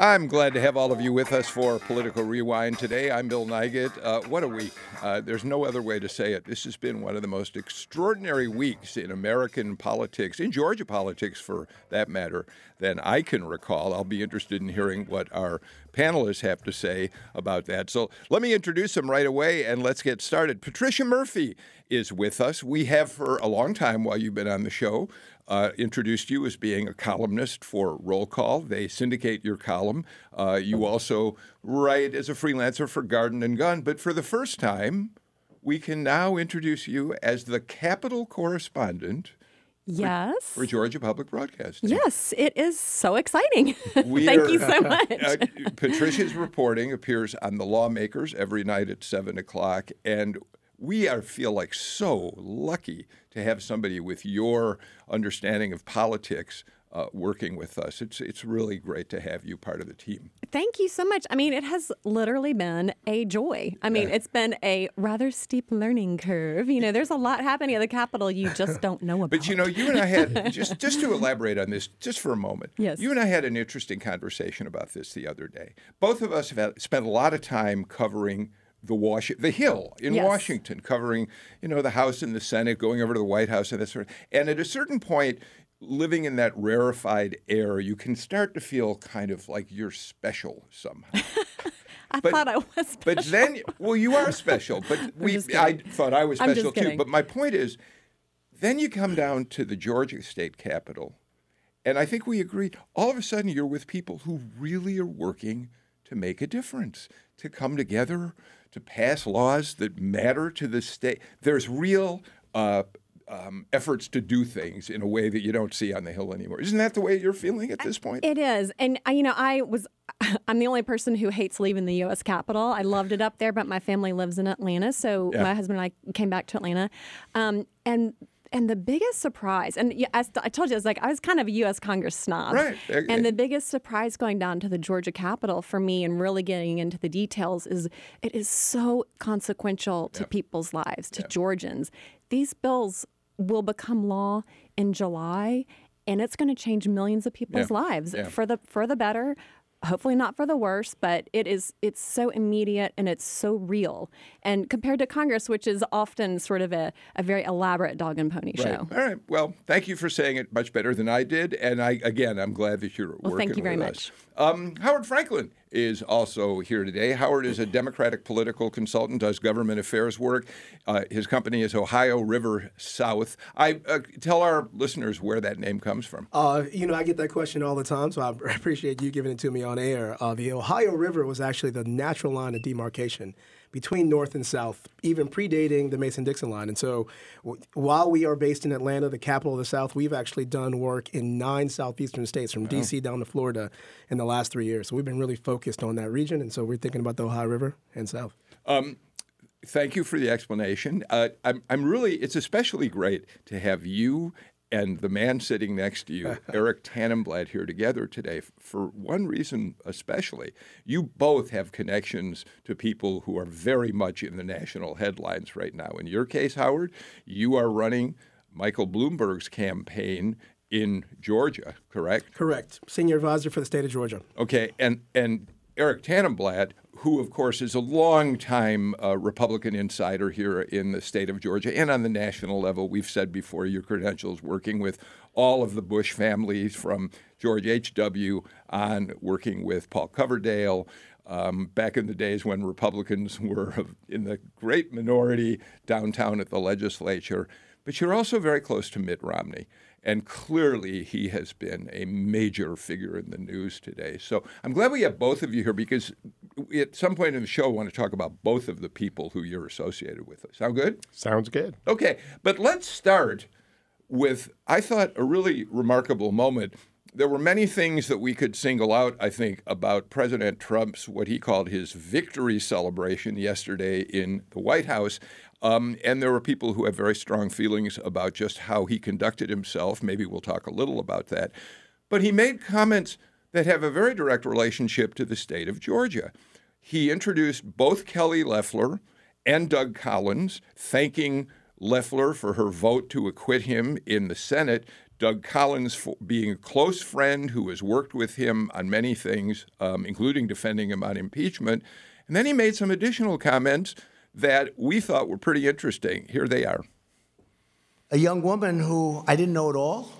I'm glad to have all of you with us for Political Rewind today. I'm Bill Nigut. Uh, what a week. Uh, there's no other way to say it. This has been one of the most extraordinary weeks in American politics, in Georgia politics for that matter, than I can recall. I'll be interested in hearing what our panelists have to say about that. So let me introduce them right away and let's get started. Patricia Murphy is with us. We have for a long time while you've been on the show uh, introduced you as being a columnist for Roll Call. They syndicate your column. Uh, you also write as a freelancer for Garden and Gun. But for the first time, we can now introduce you as the Capitol correspondent. Yes. For, for Georgia Public Broadcasting. Yes, it is so exciting. Thank you so much. uh, Patricia's reporting appears on The Lawmakers every night at 7 o'clock. And we are feel like so lucky to have somebody with your understanding of politics uh, working with us. It's it's really great to have you part of the team. Thank you so much. I mean, it has literally been a joy. I mean, it's been a rather steep learning curve. You know, there's a lot happening at the Capitol you just don't know about. But you know, you and I had just just to elaborate on this just for a moment. Yes. You and I had an interesting conversation about this the other day. Both of us have had, spent a lot of time covering the Wash the Hill in yes. Washington, covering you know the House and the Senate, going over to the White House and that sort of. And at a certain point, living in that rarefied air, you can start to feel kind of like you're special somehow. I but, thought I was special. But then, well, you are special. But we, I thought I was special too. But my point is, then you come down to the Georgia state capitol, and I think we agree. All of a sudden, you're with people who really are working to make a difference, to come together, to pass laws that matter to the state. There's real uh, um, efforts to do things in a way that you don't see on the Hill anymore. Isn't that the way you're feeling at this point? It is. And, uh, you know, I was, I'm the only person who hates leaving the U.S. Capitol. I loved it up there, but my family lives in Atlanta. So yeah. my husband and I came back to Atlanta. Um, and and the biggest surprise, and I, I told you, I was like, I was kind of a U.S. Congress snob. Right. And the biggest surprise going down to the Georgia Capitol for me and really getting into the details is it is so consequential to yep. people's lives, to yep. Georgians. These bills will become law in July, and it's going to change millions of people's yeah. lives yeah. for the for the better hopefully not for the worse, but it is it's so immediate and it's so real. And compared to Congress, which is often sort of a, a very elaborate dog and pony right. show. All right. Well, thank you for saying it much better than I did. And I again I'm glad that you're well, working thank you very much. Us. Um, Howard Franklin is also here today. Howard is a Democratic political consultant, does government affairs work. Uh, his company is Ohio River South. I uh, tell our listeners where that name comes from. Uh, you know, I get that question all the time, so I appreciate you giving it to me on air. Uh, the Ohio River was actually the natural line of demarcation between North and South, even predating the Mason Dixon line. And so w- while we are based in Atlanta, the capital of the South, we've actually done work in nine southeastern states from. D.C. down to Florida in the last three years. So we've been really focused on that region. And so we're thinking about the Ohio River and South. Um, thank you for the explanation. Uh, I'm, I'm really, it's especially great to have you and the man sitting next to you, Eric Tanenblatt, here together today for one reason especially. You both have connections to people who are very much in the national headlines right now. In your case, Howard, you are running Michael Bloomberg's campaign in Georgia, correct? Correct. Senior advisor for the state of Georgia. Okay, and and Eric Tanenblatt, who, of course, is a longtime uh, Republican insider here in the state of Georgia and on the national level. We've said before your credentials working with all of the Bush families from George H.W. on, working with Paul Coverdell. Um, back in the days when Republicans were in the great minority downtown at the legislature. But you're also very close to Mitt Romney. And clearly, he has been a major figure in the news today. So I'm glad we have both of you here because at some point in the show, I want to talk about both of the people who you're associated with. Sound good? Sounds good. Okay, but let's start with, I thought, a really remarkable moment there were many things that we could single out, I think, about President Trump's what he called his victory celebration yesterday in the White House. Um, and there were people who have very strong feelings about just how he conducted himself. Maybe we'll talk a little about that. But he made comments that have a very direct relationship to the state of Georgia. He introduced both Kelly Loeffler and Doug Collins, thanking Loeffler for her vote to acquit him in the Senate. Doug Collins being a close friend who has worked with him on many things, um, including defending him on impeachment. And then he made some additional comments that we thought were pretty interesting. Here they are. A young woman who I didn't know at all,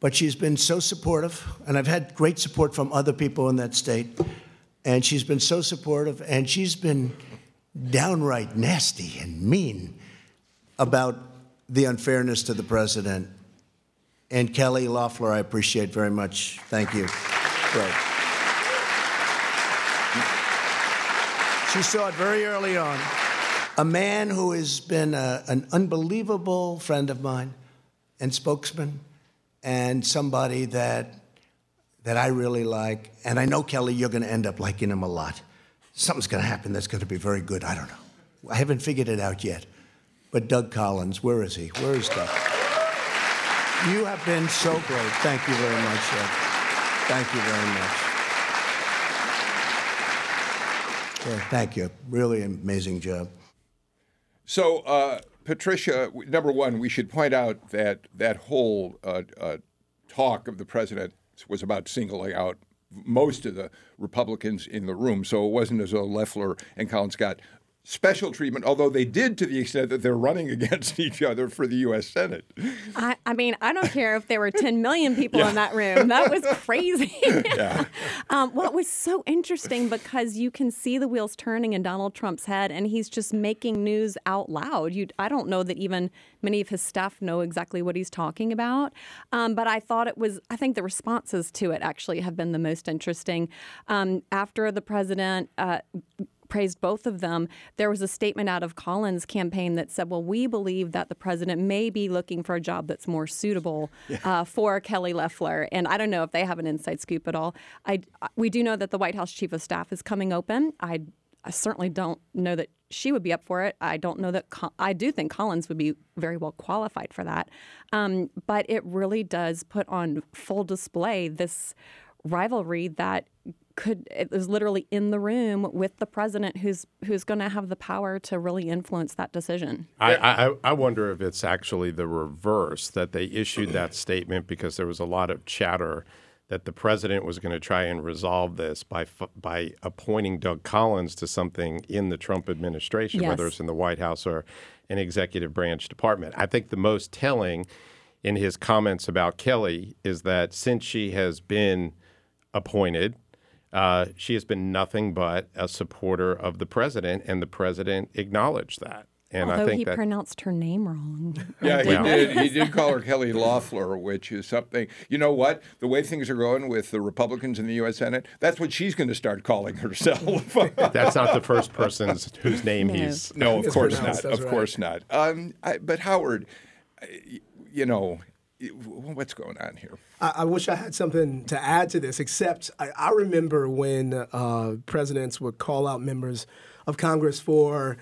but she's been so supportive, and I've had great support from other people in that state. And she's been so supportive, and she's been downright nasty and mean about the unfairness to the president. And Kelly Loeffler, I appreciate very much. Thank you. Great. She saw it very early on. A man who has been a, an unbelievable friend of mine and spokesman, and somebody that that I really like. And I know Kelly, you're going to end up liking him a lot. Something's going to happen that's going to be very good. I don't know. I haven't figured it out yet. But Doug Collins, where is he? Where is Doug? You have been so great. Thank you very much, Doug. Thank you very much. Yeah, thank you. Really amazing job. So, uh, Patricia, number one, we should point out that that whole uh, uh, talk of the president was about singling out most of the Republicans in the room. So it wasn't as though Loeffler and Collins got special treatment, although they did to the extent that they're running against each other for the U.S. Senate. I, I mean, I don't care if there were 10 million people yeah. in that room. That was crazy. yeah. um, well, it was so interesting because you can see the wheels turning in Donald Trump's head, and he's just making news out loud. You, I don't know that even many of his staff know exactly what he's talking about. Um, but I thought it was, I think the responses to it actually have been the most interesting. Um, after the president uh, praised both of them. There was a statement out of Collins' campaign that said, "Well, we believe that the president may be looking for a job that's more suitable yeah. uh, for Kelly Loeffler." And I don't know if they have an inside scoop at all. I we do know that the White House chief of staff is coming open. I, I certainly don't know that she would be up for it. I don't know that I do think Collins would be very well qualified for that. Um, but it really does put on full display this rivalry that could it was literally in the room with the president who's who's going to have the power to really influence that decision. I, I, I wonder if it's actually the reverse that they issued that statement because there was a lot of chatter that the president was going to try and resolve this by by appointing Doug Collins to something in the Trump administration, yes. whether it's in the White House or an executive branch department. I think the most telling in his comments about Kelly is that since she has been appointed uh, she has been nothing but a supporter of the president, and the president acknowledged that. And Although I think he that, pronounced her name wrong. Yeah, he did. He did call her Kelly Loeffler, which is something. You know what? The way things are going with the Republicans in the U.S. Senate, that's what she's going to start calling herself. that's not the first person whose name no. he's. No, of course not. Of right. course not. Um, I, but Howard, you know, what's going on here? I, I, wish I had something to add to this, except I, I remember when uh, presidents would call out members of Congress for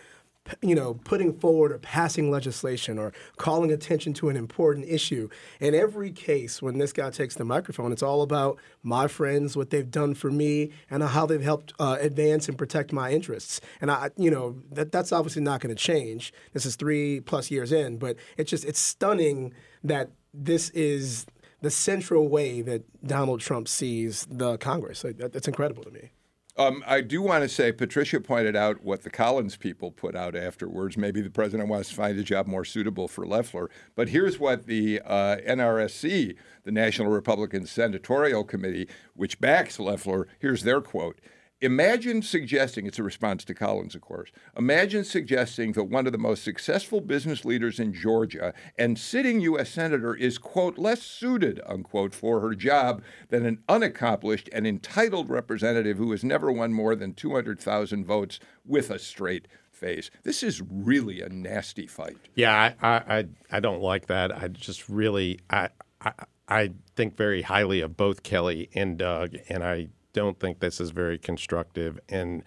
you know, putting forward or passing legislation or calling attention to an important issue. In every case, when this guy takes the microphone, it's all about my friends, what they've done for me, and how they've helped uh, advance and protect my interests. And I, you know, that that's obviously not going to change. This is three plus years in, but it's just it's stunning that this is the central way that Donald Trump sees the Congress. That's incredible to me. Um, I do want to say Patricia pointed out what the Collins people put out afterwards. Maybe the president wants to find a job more suitable for Loeffler. But here's what the uh, NRSC, the National Republican Senatorial Committee, which backs Loeffler, here's their quote. Imagine suggesting, it's a response to Collins, of course. Imagine suggesting that one of the most successful business leaders in Georgia and sitting U.S. Senator is, quote, less suited, unquote, for her job than an unaccomplished and entitled representative who has never won more than 200,000 votes with a straight face. This is really a nasty fight. Yeah, I, I, I don't like that. I just really, I, I, I think very highly of both Kelly and Doug, and I don't think this is very constructive. And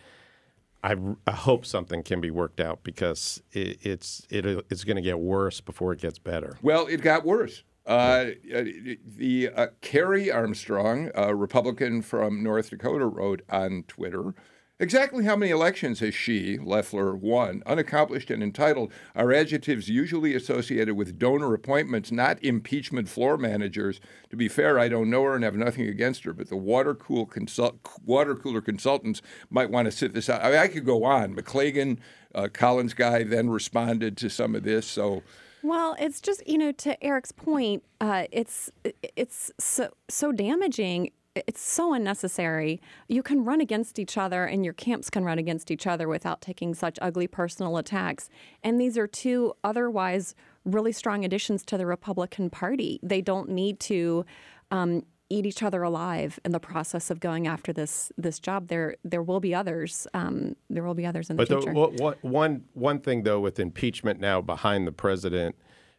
I, I hope something can be worked out because it, it's it, it's going to get worse before it gets better. Well, it got worse. Uh, the uh, Kelly Armstrong, a Republican from North Dakota, wrote on Twitter Exactly how many elections has she, Loeffler, won? Unaccomplished and entitled are adjectives usually associated with donor appointments, not impeachment floor managers. To be fair, I don't know her and have nothing against her, but the water, cool consult- water cooler consultants might want to sit this out. I, mean, I could go on. McLagan, uh, Collins guy, then responded to some of this. So. Well, it's just you know to Eric's point, uh, it's it's so so damaging it's so unnecessary. You can run against each other, and your camps can run against each other without taking such ugly personal attacks. And these are two otherwise really strong additions to the Republican Party. They don't need to. Um, eat each other alive in the process of going after this this job. There there will be others. Um, there will be others in but the future. But one one thing though, with impeachment now behind the president,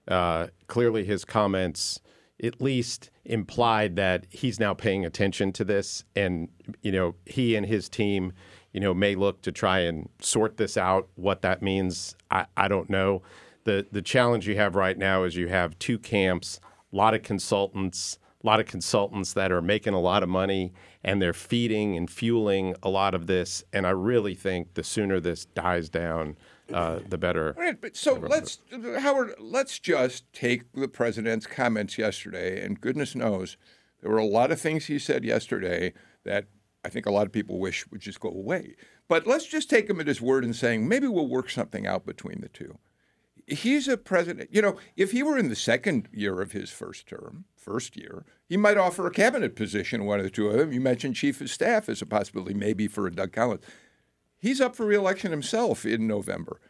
uh, clearly his comments at least implied that he's now paying attention to this, and you know he and his team, you know, may look to try and sort this out. What that means, I, I don't know. the The challenge you have right now is you have two camps, a lot of consultants, a lot of consultants that are making a lot of money, and they're feeding and fueling a lot of this. And I really think the sooner this dies down, uh, the better. Right, but so let's, Howard, let's just take the president's comments yesterday, and goodness knows there were a lot of things he said yesterday that I think a lot of people wish would just go away. But let's just take him at his word and saying maybe we'll work something out between the two. He's a president. You know, if he were in the second year of his first term, first year, he might offer a cabinet position, one of the two of them. You mentioned chief of staff as a possibility, maybe for a Doug Collins. He's up for reelection himself in November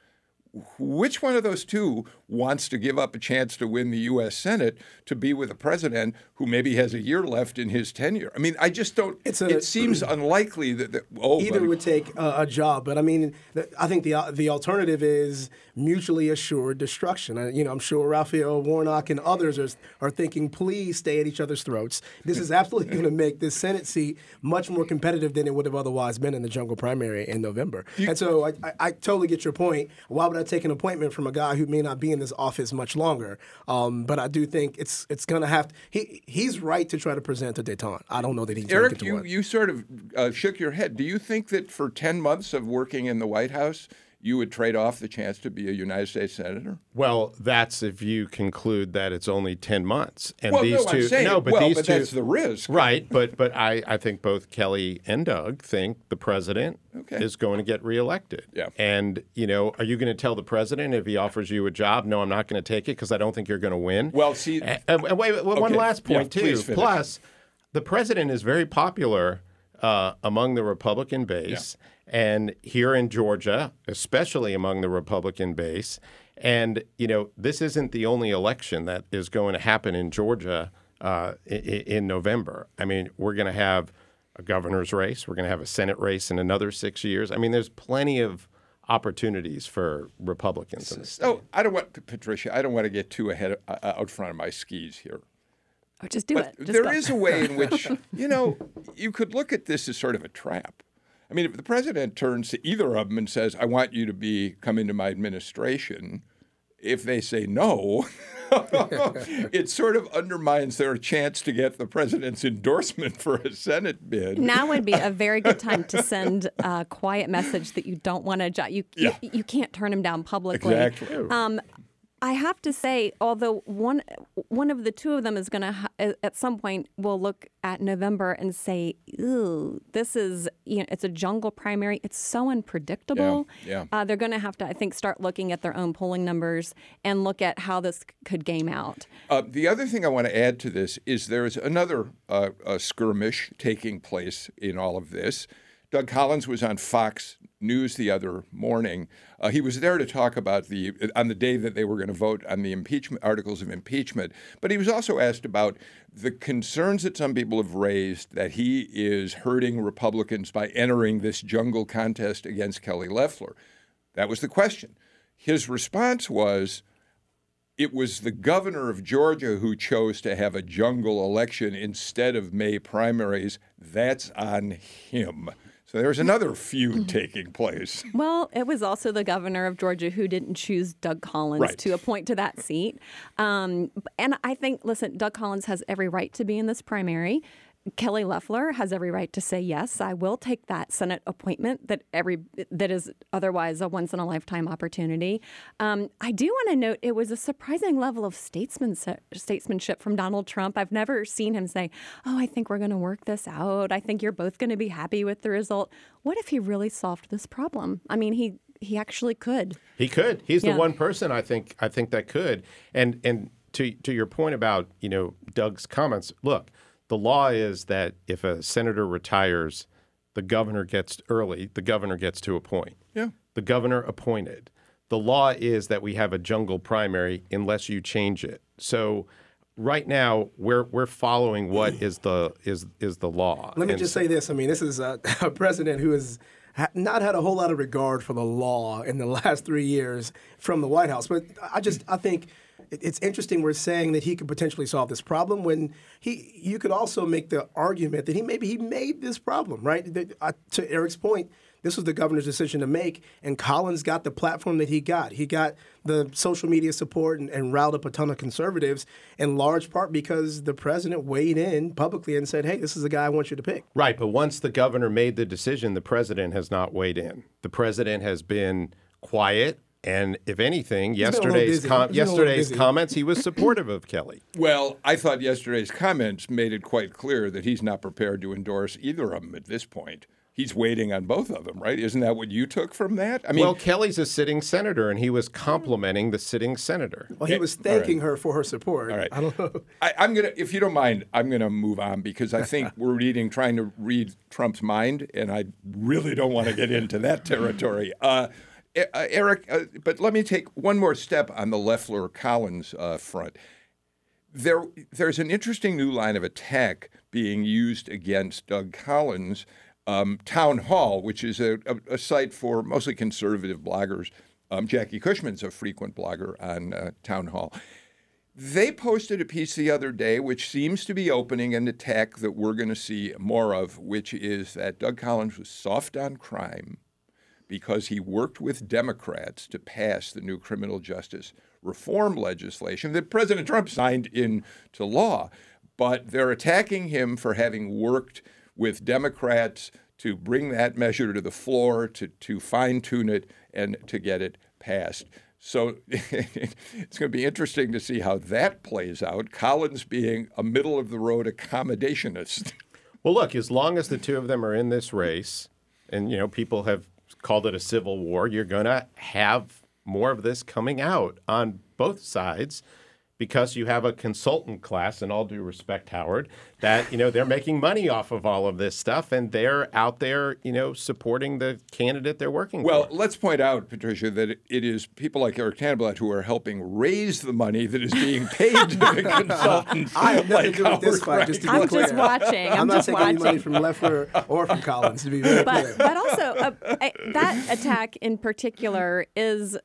which one of those two wants to give up a chance to win the U.S. Senate to be with a president who maybe has a year left in his tenure? I mean, I just don't. A, it seems unlikely that, that oh, either would take a, a, job, but I mean, I think the the alternative is mutually assured destruction. I, you know, I'm sure Raphael Warnock and others are are thinking, please stay at each other's throats. This is absolutely going to make this Senate seat much more competitive than it would have otherwise been in the jungle primary in November. You, and so I, I, I totally get your point. Why would I take an appointment from a guy who may not be in this office much longer. Um, but I do think it's it's going to have to, he he's right to try to present a detente. I don't know that he's Eric. You you sort of uh, shook your head. Do you think that for ten months of working in the White House? You would trade off the chance to be a United States senator? Well, that's if you conclude that it's only ten months. And well, these no, two, saying, no, but well, these but two, that's the risk, right? But but I, I think both Kelly and Doug think the president okay. is going to get reelected. Yeah. And you know, are you going to tell the president if he offers you a job, no, I'm not going to take it because I don't think you're going to win? Well, see, and, and wait, wait okay. one last point yeah, too. Plus, the president is very popular uh, among the Republican base. Yeah and here in Georgia, especially among the Republican base. And, you know, this isn't the only election that is going to happen in Georgia uh, in, in November. I mean, we're going to have a governor's race, we're going to have a Senate race in another six years. I mean, there's plenty of opportunities for Republicans. In this oh, I don't want Patricia. I don't want to get too ahead of, uh, out front of my skis here. Oh, just do but it. Just there is a way in which you know you could look at this as sort of a trap. I mean, if the president turns to either of them and says, "I want you to be come into my administration," if they say no, it sort of undermines their chance to get the president's endorsement for a Senate bid. Now would be a very good time to send a quiet message that you don't want to. You, yeah. you you can't turn him down publicly. Exactly. Um, I have to say, although one one of the two of them is going to ha- at some point will look at November and say, "Ooh, this is you know, it's a jungle primary. It's so unpredictable." Yeah, yeah. Uh, they're going to have to, I think, start looking at their own polling numbers and look at how this could game out. Uh, the other thing I want to add to this is there is another uh, skirmish taking place in all of this. Doug Collins was on Fox News the other morning. Uh, he was there to talk about the on the day that they were going to vote on the impeachment articles of impeachment. But he was also asked about the concerns that some people have raised that he is hurting Republicans by entering this jungle contest against Kelly Loeffler. That was the question. His response was, it was the governor of Georgia who chose to have a jungle election instead of May primaries. That's on him. So there's another feud taking place. Well, it was also the governor of Georgia who didn't choose Doug Collins Right. to appoint to that seat. Um, and I think, listen, Doug Collins has every right to be in this primary. Kelly Loeffler has every right to say yes. I will take that Senate appointment that every that is otherwise a once in a lifetime opportunity. Um, I do want to note it was a surprising level of statesmanship, statesmanship from Donald Trump. I've never seen him say, "Oh, I think we're going to work this out. I think you're both going to be happy with the result." What if he really solved this problem? I mean, he he actually could. He could. He's Yeah. the one person I think I think that could. And and to to your point about you know Doug's comments, look, the law is that if a senator retires, the governor gets early. The governor gets to appoint. Yeah. The governor appointed. The law is that we have a jungle primary unless you change it. So. Right now, we're we're following what is the is is the law. Let me And just so- say this. I mean, this is a, a president who has not had a whole lot of regard for the law in the last three years from the White House. But I just I think it- it's interesting we're saying that he could potentially solve this problem when he you could also make the argument that he maybe he made this problem right. That- uh, to Eric's point. This was the governor's decision to make, and Collins got the platform that he got. He got the social media support and, and riled up a ton of conservatives, in large part because the president weighed in publicly and said, "Hey, this is the guy I want you to pick." Right, but once the governor made the decision, the president has not weighed in. The president has been quiet, and if anything, been yesterday's com- He's been a little yesterday's comments, he was supportive of Kelly. Well, I thought yesterday's comments made it quite clear that he's not prepared to endorse either of them at this point. He's waiting on both of them, right? Isn't that what you took from that? I mean, well, Kelly's a sitting senator, and he was complimenting the sitting senator. Well, he Yeah, was all right. thanking her for her support. All right. I don't know. I, I'm gonna, if you don't mind, I'm gonna move on because I think we're reading, trying to read Trump's mind, and I really don't want to get into that territory. Uh, uh, Eric, uh, but let me take one more step on the Loeffler Collins uh, front. There, there's an interesting new line of attack being used against Doug Collins. Um, Town Hall, which is a, a, a site for mostly conservative bloggers. Um, Jackie Cushman's a frequent blogger on uh, Town Hall. They posted a piece the other day which seems to be opening an attack that we're going to see more of, which is that Doug Collins was soft on crime because he worked with Democrats to pass the new criminal justice reform legislation that President Trump signed into law. But they're attacking him for having worked with Democrats to bring that measure to the floor, to, to fine tune it, and to get it passed. So it's going to be interesting to see how that plays out. Collins being a middle of the road accommodationist. Well, look, as long as the two of them are in this race, and you know, people have called it a civil war, you're going to have more of this coming out on both sides because you have a consultant class, and all due respect, Howard, that you know they're making money off of all of this stuff, and they're out there, you know, supporting the candidate they're working with. Well, for. let's point out, Patricia, that it- it is people like Eric Tanenblatt who are helping raise the money that is being paid to the consultants. I have nothing like to do with this fight. Just to Reich. be I'm clear. just watching. I'm, I'm not just taking any money from Loeffler or from Collins. To be very but clear. but also uh, I- that attack in particular is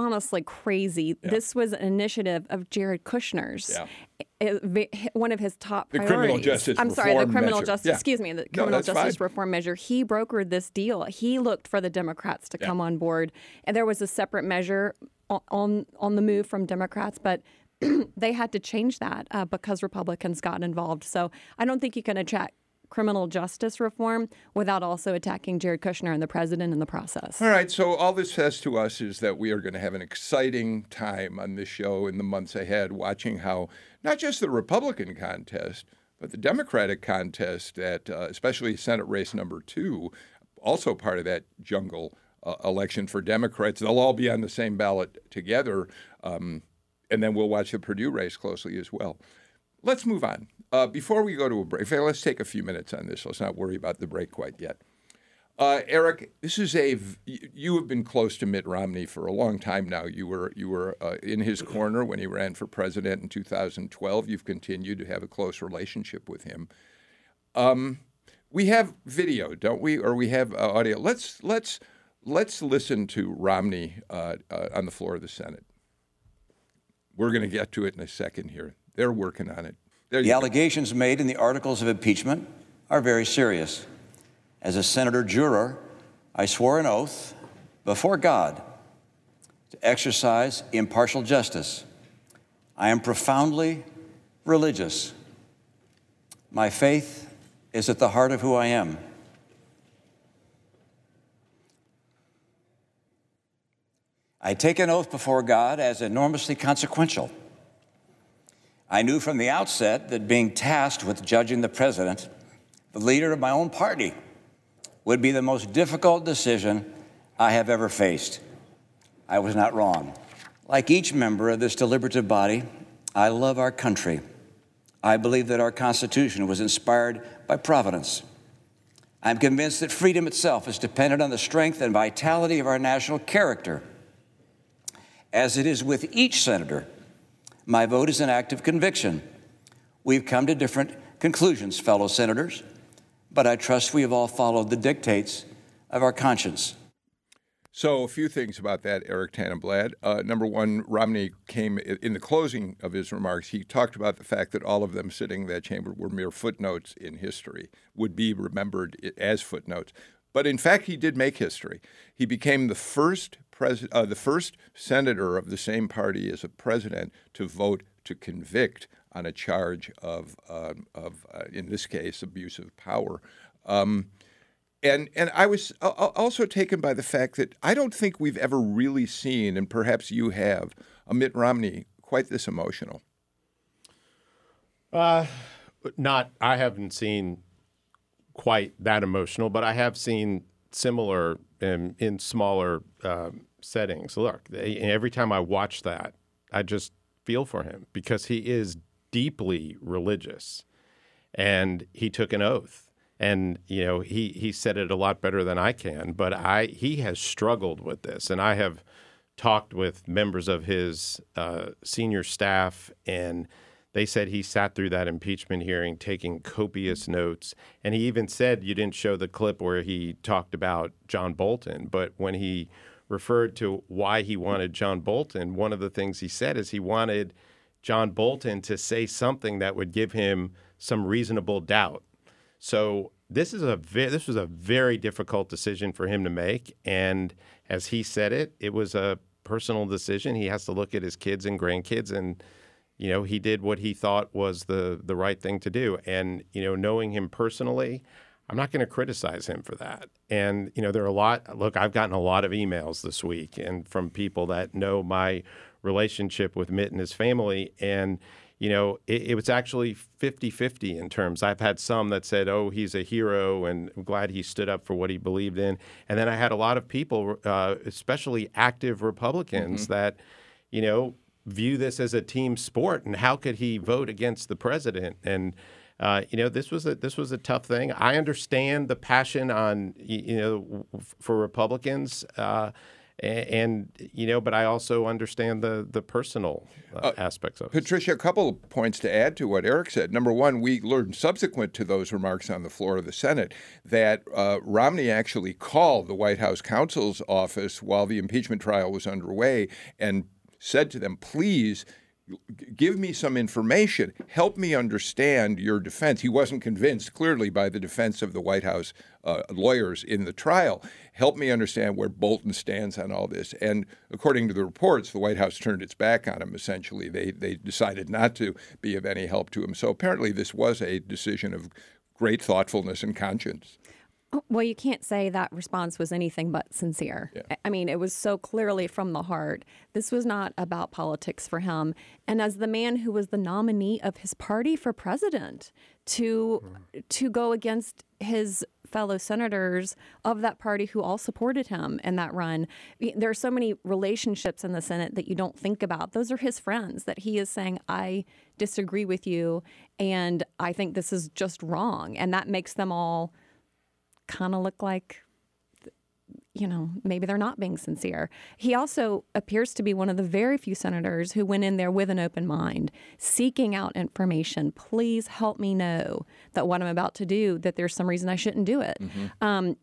honestly crazy. This was an initiative of Jared Kushner's. Yeah. It- one of his top The priorities. criminal justice I'm sorry, the criminal measure. justice. Yeah. Excuse me, the criminal that's justice fine. reform measure. He brokered this deal. He looked for the Democrats to come on board, and there was a separate measure on on, on the move from Democrats, but. they had to change that uh, because Republicans got involved. So I don't think you can attack criminal justice reform without also attacking Jared Kushner and the president in the process. All right, so all this says to us is that we are going to have an exciting time on this show in the months ahead, watching how not just the Republican contest, but the Democratic contest at uh, especially Senate race number two, also part of that jungle uh, election for Democrats. They'll all be on the same ballot together. Um, and then we'll watch the Perdue race closely as well. Let's move on. Uh, before we go to a break, let's take a few minutes on this. Let's not worry about the break quite yet. Uh, Eric, this is a. You have been close to Mitt Romney for a long time now. You were you were uh, in his corner when he ran for president in 2012. You've continued to have a close relationship with him. Um, we have video, don't we, or we have uh, audio? Let's let's let's listen to Romney uh, uh, on the floor of the Senate. We're going to get to it in a second here. They're working on it. There the allegations made in the articles of impeachment are very serious. As a senator juror, I swore an oath before God to exercise impartial justice. I am profoundly religious. My faith is at the heart of who I am. I take an oath before God as enormously consequential. I knew from the outset that being tasked with judging the president, the leader of my own party, would be the most difficult decision I have ever faced. I was not wrong. Like each member of this deliberative body, I love our country. I believe that our Constitution was inspired by providence. I'm convinced that freedom itself is dependent on the strength and vitality of our national character. As it is with each senator, my vote is an act of conviction. We've come to different conclusions, fellow senators, but I trust we have all followed the dictates of our conscience. So, a few things about that, Eric Tanenblatt. Uh, number one, Romney came in the closing of his remarks. He talked about the fact that all of them sitting in that chamber were mere footnotes in history, would be remembered as footnotes. But in fact, he did make history. He became the first pres- uh, the first senator of the same party as a president to vote to convict on a charge of, uh, of uh, in this case, abuse of power. Um, and and I was also taken by the fact that I don't think we've ever really seen, and perhaps you have, a Mitt Romney quite this emotional. Uh, not I haven't seen quite that emotional, but I have seen similar in, in smaller uh, settings. Look, every time I watch that, I just feel for him because he is deeply religious, and he took an oath. And you know he he said it a lot better than I can, but I he has struggled with this, and I have talked with members of his uh, senior staff and they said he sat through that impeachment hearing taking copious notes. And he even said you didn't show the clip where he talked about John Bolton, but when he referred to why he wanted John Bolton, one of the things he said is he wanted John Bolton to say something that would give him some reasonable doubt. So this is a ve- this was a very difficult decision for him to make, and as he said it, it was a personal decision. He has to look at his kids and grandkids and you know, he did what he thought was the the right thing to do. And you know, knowing him personally, I'm not going to criticize him for that. And you know, there are a lot. Look, I've gotten a lot of emails this week, and from people that know my relationship with Mitt and his family, and you know, it, it, was actually 50 50 in terms. I've had some that said, oh, he's a hero and I'm glad he stood up for what he believed in. And then I had a lot of people, uh, especially active Republicans, mm-hmm. that, you know, view this as a team sport, and how could he vote against the president? And uh, you know, this was a this was a tough thing. I understand the passion on you know for Republicans. Uh, and, you know, but I also understand the the personal uh, uh, aspects of it. Patricia, a couple of points to add to what Eric said. Number one, we learned subsequent to those remarks on the floor of the Senate that uh, Romney actually called the White House counsel's office while the impeachment trial was underway and said to them, please give me some information. Help me understand your defense. He wasn't convinced, clearly, by the defense of the White House uh, lawyers in the trial. Help me understand where Bolton stands on all this. And according to the reports, the White House turned its back on him, essentially. They, they decided not to be of any help to him. So apparently, this was a decision of great thoughtfulness and conscience. Well, you can't say that response was anything but sincere. Yeah. I mean, it was so clearly from the heart. This was not about politics for him. And as the man who was the nominee of his party for president, to mm. to go against his fellow senators of that party who all supported him in that run. There are so many relationships in the Senate that you don't think about. Those are his friends that he is saying, I disagree with you and I think this is just wrong. And that makes them all kind of look like you know, maybe they're not being sincere. He also appears to be one of the very few senators who went in there with an open mind, seeking out information. Please help me know that what I'm about to do, that there's some reason I shouldn't do it. Mm-hmm. Um,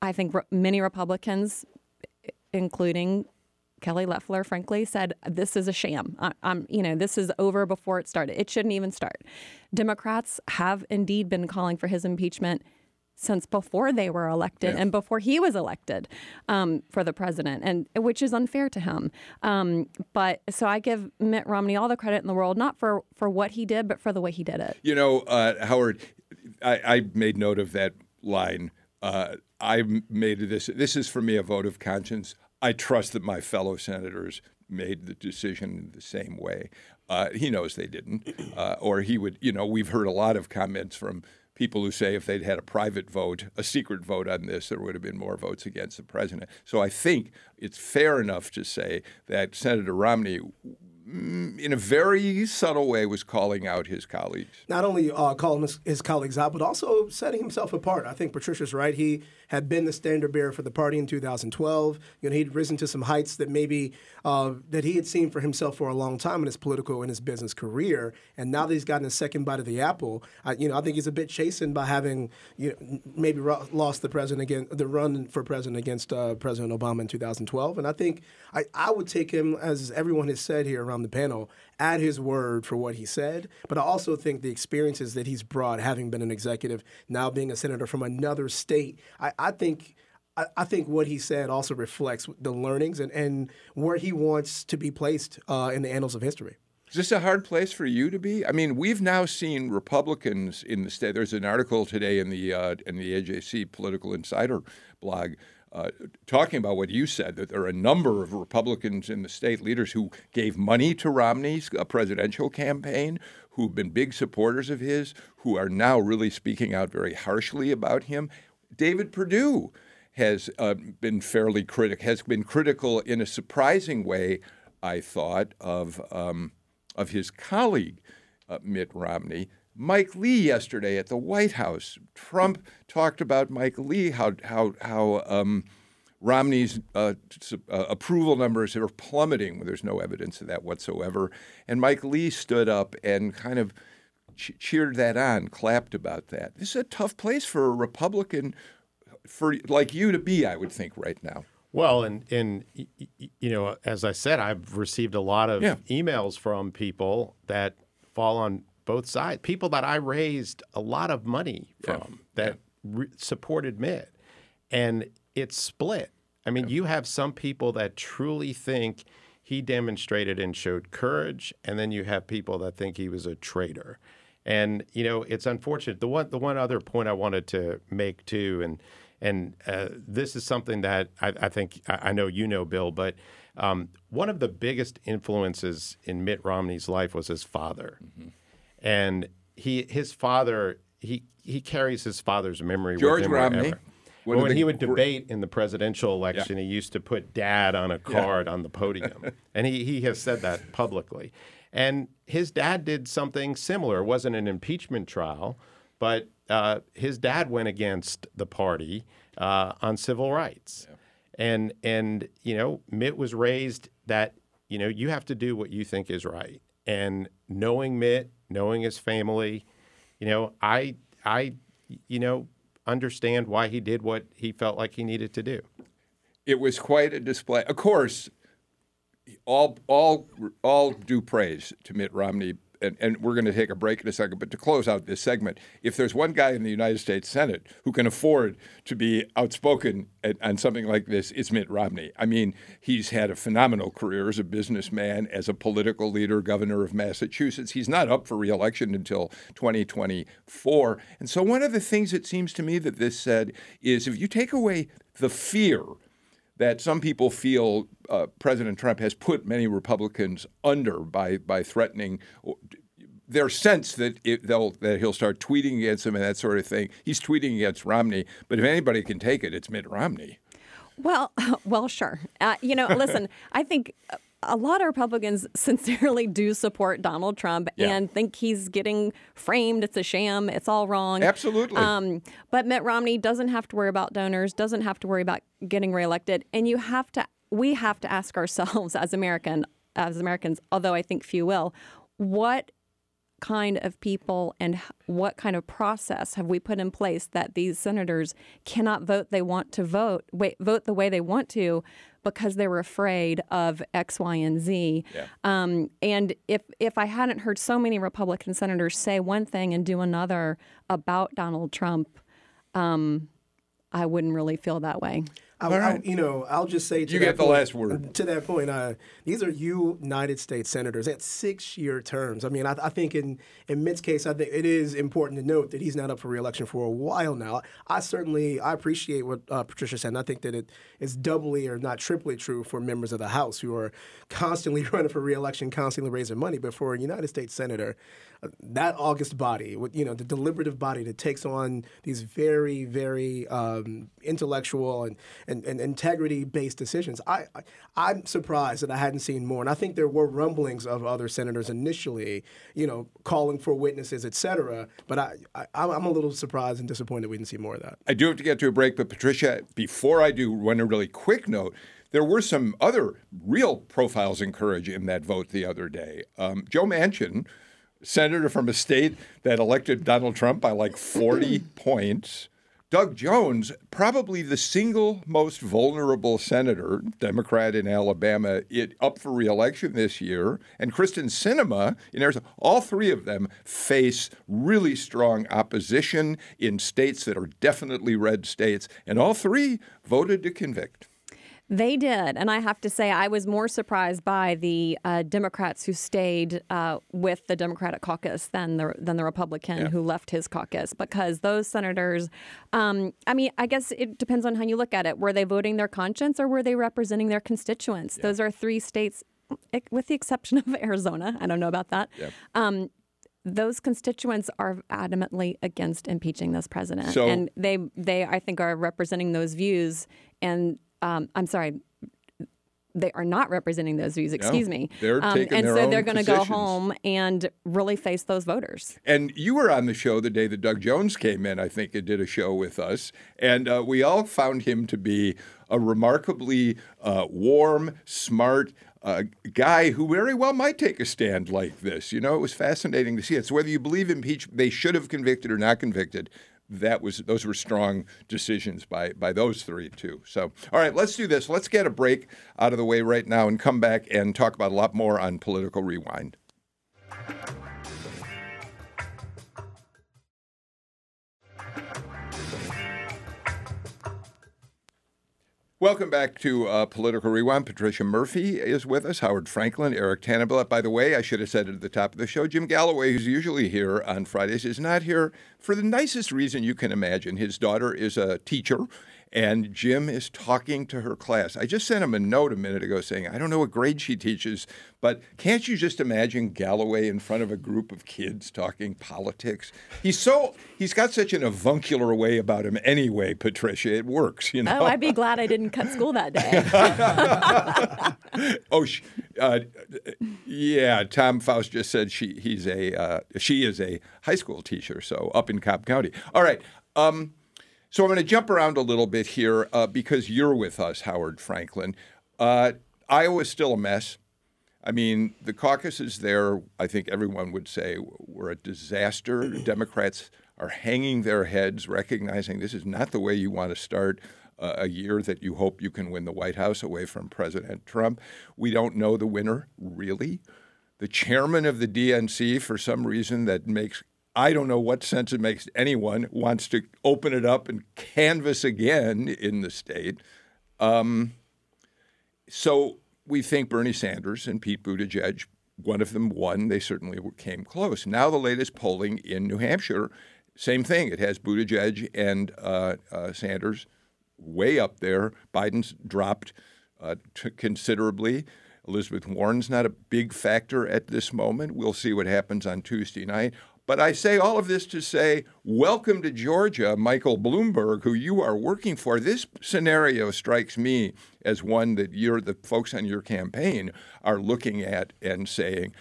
I think re- many Republicans, including Kelly Loeffler, frankly, said this is a sham. I, am you know, this is over before it started. It shouldn't even start. Democrats have indeed been calling for his impeachment since before they were elected yeah. and before he was elected um, for the president, and which is unfair to him. Um, but so I give Mitt Romney all the credit in the world, not for for what he did, but for the way he did it. You know, uh, Howard, I, I, made note of that line. Uh, I made this. This is for me a vote of conscience. I trust that my fellow senators made the decision the same way. Uh, he knows they didn't, uh, or he would. You know, we've heard a lot of comments from people who say if they'd had a private vote, a secret vote on this, there would have been more votes against the president. So I think it's fair enough to say that Senator Romney Mm, in a very subtle way, was calling out his colleagues. Not only uh, calling his, his, colleagues out, but also setting himself apart. I think Patricia's right. He had been the standard bearer for the party in 2012. You know, he'd risen to some heights that maybe uh, that he had seen for himself for a long time in his political and his business career. And now that he's gotten a second bite of the apple, I, you know, I think he's a bit chastened by having you know, maybe lost the president again, the run for president against uh, President Obama in 2012. And I think I, I would take him, as everyone has said here around the panel, at his word for what he said. But I also think the experiences that he's brought, having been an executive, now being a senator from another state, I, I think. I, think what he said also reflects the learnings and, and where he wants to be placed uh, in the annals of history. Is this a hard place for you to be? I mean, we've now seen Republicans in the state. There's an article today in the uh, in the AJC Political Insider blog uh, talking about what you said that there are a number of Republicans in the state leaders who gave money to Romney's uh, presidential campaign, who've been big supporters of his, who are now really speaking out very harshly about him. David Perdue has uh, been fairly critical, has been critical in a surprising way, I thought, of um, of his colleague uh, Mitt Romney. Mike Lee yesterday at the White House. Trump talked about Mike Lee, how how how um, Romney's uh, uh, approval numbers are plummeting. When there's no evidence of that whatsoever. And Mike Lee stood up and kind of ch- cheered that on, clapped about that. This is a tough place for a Republican, for like you to be, I would think, right now. Well, and and you know, as I said, I've received a lot of yeah. emails from people that fall on both sides. People that I raised a lot of money from yeah. that yeah. Re- supported Mitt, and it's split. I mean, yeah. you have some people that truly think he demonstrated and showed courage, and then you have people that think he was a traitor. And you know, it's unfortunate. The one the one other point I wanted to make too, and and uh, this is something that I, I think I, I know you know, Bill, but. Um, one of the biggest influences in Mitt Romney's life was his father. Mm-hmm and he his father he he carries his father's memory George with him Romney. When the, he would debate in the presidential election, yeah. he used to put dad on a card yeah. on the podium. and he, he has said that publicly. And his dad did something similar. It wasn't an impeachment trial, but uh, his dad went against the party uh, on civil rights. Yeah. And, and, you know, Mitt was raised that, you know, you have to do what you think is right. And knowing Mitt knowing his family, you know, I I you know understand why he did what he felt like he needed to do. It was quite a display. Of course, all all all due praise to Mitt Romney and, and we're going to take a break in a second, but to close out this segment, if there's one guy in the United States Senate who can afford to be outspoken at, on something like this, it's Mitt Romney. I mean, he's had a phenomenal career as a businessman, as a political leader, governor of Massachusetts. He's not up for reelection until 2024. And so, one of the things it seems to me that this said is if you take away the fear that some people feel uh, President Trump has put many Republicans under by by threatening their sense that it, that he'll start tweeting against them and that sort of thing. He's tweeting against Romney, but if anybody can take it, it's Mitt Romney. Well, well, sure. Uh, you know, listen, I think a lot of Republicans sincerely do support Donald Trump yeah. and think he's getting framed. It's a sham. It's all wrong. Absolutely. Um, but Mitt Romney doesn't have to worry about donors, doesn't have to worry about getting reelected. And you have to, we have to ask ourselves as American, as Americans, although I think few will, what kind of people and what kind of process have we put in place that these senators cannot vote they want to vote, wait, vote the way they want to because they were afraid of X, Y, and Z. Yeah. Um, and if if I hadn't heard so many Republican senators say one thing and do another about Donald Trump, um, I wouldn't really feel that way. I, right. I, you know, I'll just say to you get the last word. To that point, uh, these are United States senators at six-year terms. I mean, I, I, think in in Mitt's case, I think it is important to note that he's not up for reelection for a while now. I certainly I appreciate what uh, Patricia said. And I think that it is doubly or not triply true for members of the House who are constantly running for reelection, constantly raising money. But for a United States senator, that august body, you know, the deliberative body that takes on these very, very um, intellectual and, and, and integrity-based decisions. I, I, am surprised that I hadn't seen more. And I think there were rumblings of other senators initially, you know, calling for witnesses, et cetera. But I, I, I'm a little surprised and disappointed we didn't see more of that. I do have to get to a break, but Patricia, before I do, one a really quick note there were some other real profiles in courage in that vote the other day. Um, Joe Manchin, senator from a state that elected Donald Trump by like 40 points. Doug Jones, probably the single most vulnerable senator, Democrat in Alabama, it, up for reelection this year, and Kyrsten Sinema in Arizona, all three of them face really strong opposition in states that are definitely red states, and all three voted to convict. They did. And I have to say, I was more surprised by the uh, Democrats who stayed uh, with the Democratic caucus than the, than the Republican yeah. who left his caucus because those senators, um, I mean, I guess it depends on how you look at it. Were they voting their conscience or were they representing their constituents? Yeah. Those are three states, with the exception of Arizona. I don't know about that. Yeah. Um, those constituents are adamantly against impeaching this president, so, and they they I think are representing those views. And um, I'm sorry, they are not representing those views. Excuse no, me. They're um, taking and their so they're going to go home and really face those voters. And you were on the show the day that Doug Jones came in. I think it did a show with us, and uh, we all found him to be a remarkably uh, warm, smart. Uh, guy who very well might take a stand like this. You know, it was fascinating to see it. So whether you believe impeachment, they should have convicted or not convicted, that was those were strong decisions by by those three too. So, all right, let's do this. Let's get a break out of the way right now and come back and talk about a lot more on political rewind. Welcome back to uh, Political Rewind. Patricia Murphy is with us, Howard Franklin, Eric Tanenblatt. By the way, I should have said it at the top of the show. Jim Galloway, who's usually here on Fridays, is not here for the nicest reason you can imagine. His daughter is a teacher and Jim is talking to her class. I just sent him a note a minute ago saying, I don't know what grade she teaches, but can't you just imagine Galloway in front of a group of kids talking politics? He's so he's got such an avuncular way about him anyway, Patricia. It works, you know. Oh, I'd be glad I didn't cut school that day. oh, uh, yeah. Tom Faust just said she he's a uh, she is a high school teacher, so up in Cobb County. All right. Um, so I'm going to jump around a little bit here uh, because you're with us, Howard Franklin. Uh, Iowa's still a mess. I mean, the caucuses there, I think everyone would say, were a disaster. Democrats are hanging their heads, recognizing this is not the way you want to start uh, a year that you hope you can win the White House away from President Trump. We don't know the winner, really. The chairman of the DNC, for some reason that makes I don't know what sense it makes anyone wants to open it up and canvass again in the state. Um, so we think Bernie Sanders and Pete Buttigieg, one of them won. They certainly came close. Now the latest polling in New Hampshire, same thing. It has Buttigieg and uh, uh, Sanders way up there. Biden's dropped uh, considerably. Elizabeth Warren's not a big factor at this moment. We'll see what happens on Tuesday night. But I say all of this to say, welcome to Georgia, Michael Bloomberg, who you are working for. This scenario strikes me as one that you're, the folks on your campaign are looking at and saying,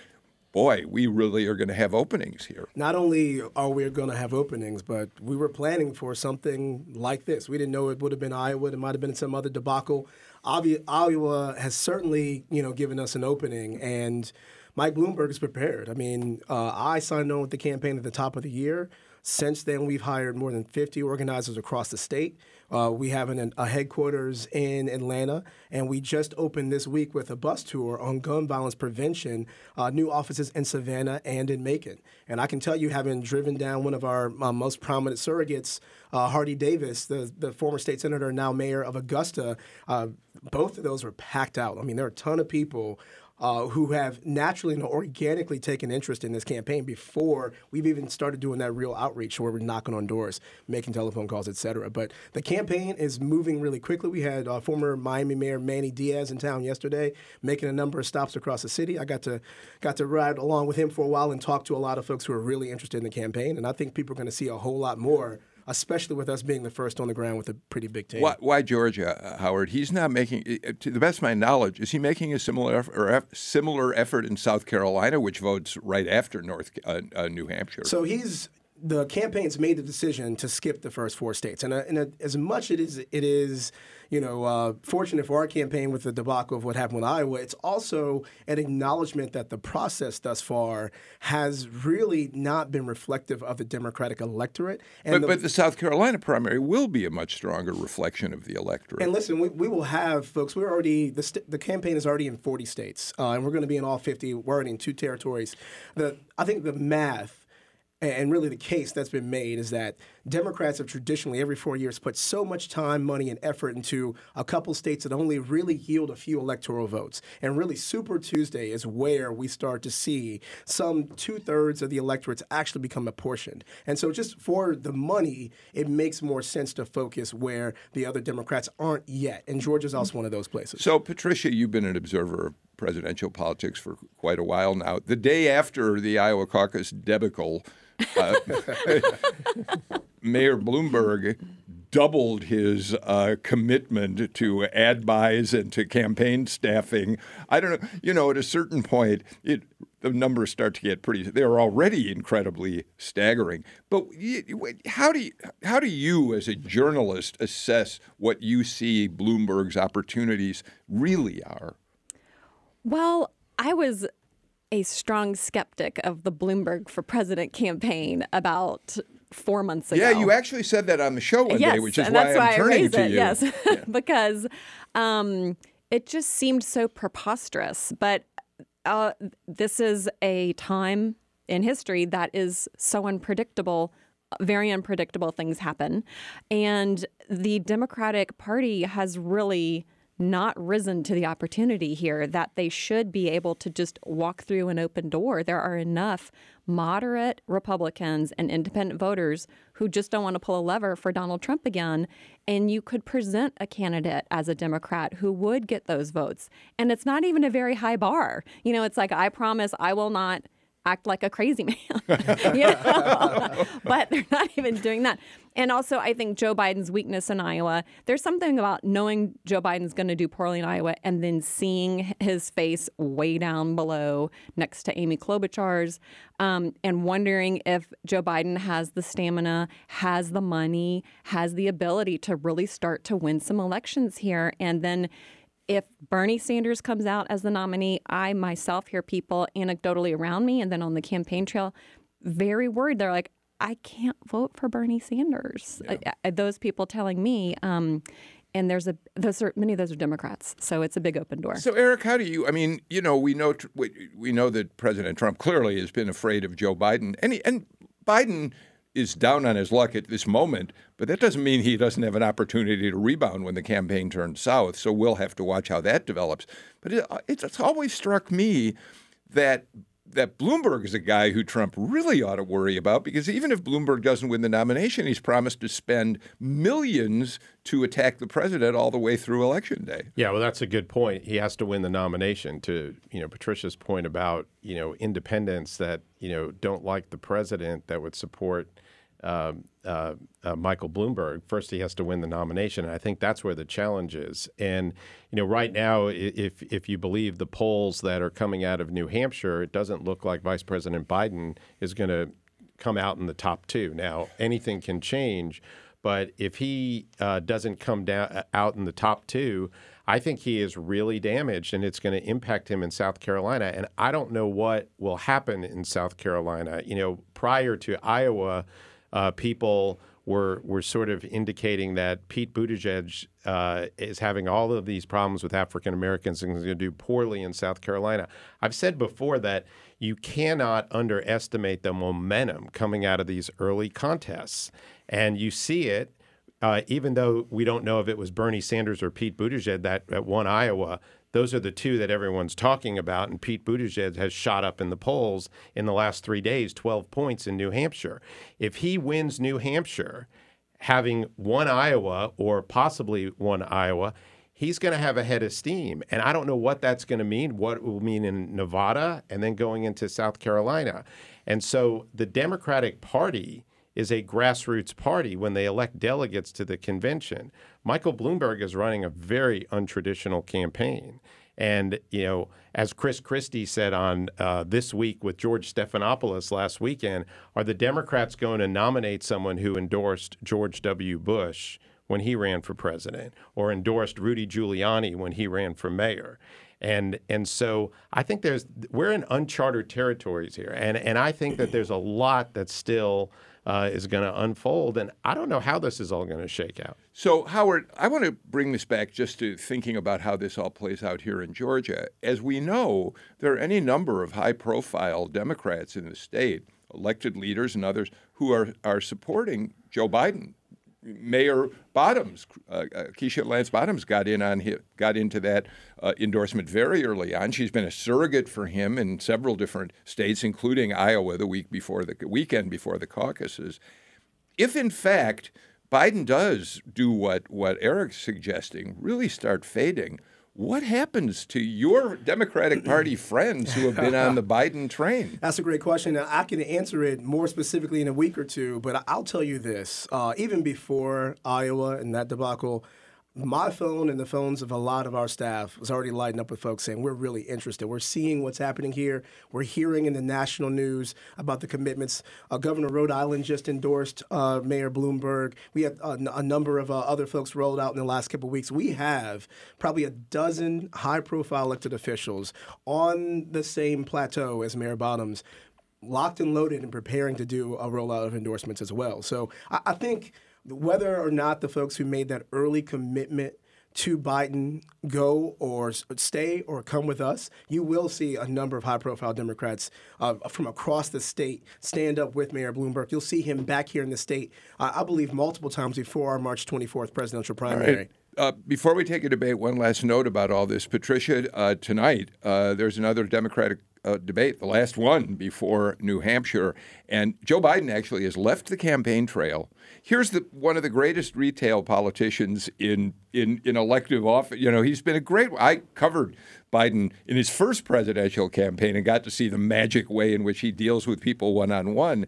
boy, we really are going to have openings here. Not only are we going to have openings, but we were planning for something like this. We didn't know it would have been Iowa. It might have been some other debacle. Iowa has certainly, you know, given us an opening, and Mike Bloomberg is prepared. I mean, uh, I signed on with the campaign at the top of the year. Since then, we've hired more than 50 organizers across the state. Uh, we have an, a headquarters in Atlanta, and we just opened this week with a bus tour on gun violence prevention, uh, new offices in Savannah and in Macon. And I can tell you, having driven down one of our uh, most prominent surrogates, uh, Hardie Davis, the, the former state senator, and now mayor of Augusta, uh, both of those were packed out. I mean, there are a ton of people uh, who have naturally and organically taken interest in this campaign before we've even started doing that real outreach where we're knocking on doors, making telephone calls, et cetera. But the campaign is moving really quickly. We had uh, former Miami Mayor Manny Diaz in town yesterday, making a number of stops across the city. I got to got to ride along with him for a while and talk to a lot of folks who are really interested in the campaign. And I think people are going to see a whole lot more especially with us being the first on the ground with a pretty big team. Why, why Georgia, uh, Howard? He's not making, to the best of my knowledge, is he making a similar effort, similar effort in South Carolina, which votes right after North uh, uh, New Hampshire? So he's the campaign's made the decision to skip the first four states, and, uh, and uh, as much it is it is you know, uh, fortunate for our campaign with the debacle of what happened with Iowa, it's also an acknowledgement that the process thus far has really not been reflective of the Democratic electorate. And but, the, but the South Carolina primary will be a much stronger reflection of the electorate. And listen, we, we will have folks. We're already the st- the campaign is already in 40 states, uh, and we're going to be in all 50. We're already in two territories. The I think the math and really the case that's been made is that Democrats have traditionally, every four years, put so much time, money, and effort into a couple states that only really yield a few electoral votes. And really, Super Tuesday is where we start to see some two thirds of the electorates actually become apportioned. And so, just for the money, it makes more sense to focus where the other Democrats aren't yet. And Georgia's also one of those places. So, Patricia, you've been an observer of presidential politics for quite a while now. The day after the Iowa caucus debacle, uh, Mayor Bloomberg doubled his uh, commitment to ad buys and to campaign staffing. I don't know. You know, at a certain point, it, the numbers start to get pretty. They're already incredibly staggering. But how do you, how do you, as a journalist, assess what you see Bloomberg's opportunities really are? Well, I was a strong skeptic of the Bloomberg for President campaign about four months ago. Yeah, you actually said that on the show one yes, day, which is and why that's I'm why turning I raised to it, you. Yes, yeah. because um, it just seemed so preposterous. But uh, this is a time in history that is so unpredictable. Very unpredictable things happen. And the Democratic Party has really not risen to the opportunity here that they should be able to just walk through an open door. There are enough moderate Republicans and independent voters who just don't want to pull a lever for Donald Trump again. And you could present a candidate as a Democrat who would get those votes. And it's not even a very high bar. You know, it's like, I promise I will not act like a crazy man. you know? but they're not even doing that. And also, I think Joe Biden's weakness in Iowa, there's something about knowing Joe Biden's going to do poorly in Iowa and then seeing his face way down below next to Amy Klobuchar's um, and wondering if Joe Biden has the stamina, has the money, has the ability to really start to win some elections here. And then if Bernie Sanders comes out as the nominee, I myself hear people anecdotally around me and then on the campaign trail very worried. They're like, I can't vote for Bernie Sanders. Yeah. Uh, those people telling me, um, and there's a those are many of those are Democrats, so it's a big open door. So Eric, how do you? I mean, you know, we know we know that President Trump clearly has been afraid of Joe Biden, and he, and Biden is down on his luck at this moment, but that doesn't mean he doesn't have an opportunity to rebound when the campaign turns south. So we'll have to watch how that develops. But it, it's always struck me that that Bloomberg is a guy who Trump really ought to worry about because even if Bloomberg doesn't win the nomination, he's promised to spend millions to attack the president all the way through election day. Yeah, well, that's a good point. He has to win the nomination. To you know Patricia's point about you know independents that you know don't like the president that would support uh, uh, uh, Michael Bloomberg. First, he has to win the nomination, and I think that's where the challenge is. And you know, right now, if if you believe the polls that are coming out of New Hampshire, it doesn't look like Vice President Biden is going to come out in the top two. Now, anything can change, but if he uh, doesn't come down uh, out in the top two, I think he is really damaged, and it's going to impact him in South Carolina. And I don't know what will happen in South Carolina. You know, prior to Iowa, uh, people were were sort of indicating that Pete Buttigieg uh, is having all of these problems with African Americans and is going to do poorly in South Carolina. I've said before that you cannot underestimate the momentum coming out of these early contests, and you see it uh, even though we don't know if it was Bernie Sanders or Pete Buttigieg that, that won Iowa, those are the two that everyone's talking about. And Pete Buttigieg has shot up in the polls in the last three days, 12 points in New Hampshire. If he wins New Hampshire, having won Iowa or possibly won Iowa, he's going to have a head of steam. And I don't know what that's going to mean, what it will mean in Nevada and then going into South Carolina. And so the Democratic Party is a grassroots party when they elect delegates to the convention. Michael Bloomberg is running a very untraditional campaign. And, you know, as Chris Christie said on uh, This Week with George Stephanopoulos last weekend, are the Democrats going to nominate someone who endorsed George W. Bush when he ran for president or endorsed Rudy Giuliani when he ran for mayor? And, and so I think there's we're in uncharted territories here. And, and I think that there's a lot that's still – uh, is going to unfold. And I don't know how this is all going to shake out. So, Howard, I want to bring this back just to thinking about how this all plays out here in Georgia. As we know, there are any number of high profile Democrats in the state, elected leaders and others, who are, are supporting Joe Biden Mayor Bottoms, uh, uh, Keisha Lance Bottoms, got in on got into that uh, endorsement very early on. She's been a surrogate for him in several different states, including Iowa, the week before the weekend before the caucuses. If in fact Biden does do what what Eric's suggesting, really start fading, what happens to your Democratic Party friends who have been on the Biden train? That's a great question. I can answer it more specifically in a week or two, but I'll tell you this. Uh, even before Iowa and that debacle, my phone and the phones of a lot of our staff was already lighting up with folks saying we're really interested. We're seeing what's happening here. We're hearing in the national news about the commitments. Uh, Governor Rhode Island just endorsed uh, Mayor Bloomberg. We have a, number of uh, other folks rolled out in the last couple of weeks. We have probably a dozen high-profile elected officials on the same plateau as Mayor Bottoms, locked and loaded and preparing to do a rollout of endorsements as well. So I, I think whether or not the folks who made that early commitment to Biden go or stay or come with us, you will see a number of high profile Democrats uh, from across the state stand up with Mayor Bloomberg. You'll see him back here in the state, uh, I believe, multiple times before our March 24th presidential primary. Right. Uh, before we take a debate, one last note about all this. Patricia, uh, tonight uh, there's another Democratic uh, debate, the last one before New Hampshire, and Joe Biden actually has left the campaign trail. Here's the one of the greatest retail politicians in in in elective office. You know, he's been a great. I covered Biden in his first presidential campaign and got to see the magic way in which he deals with people one on one.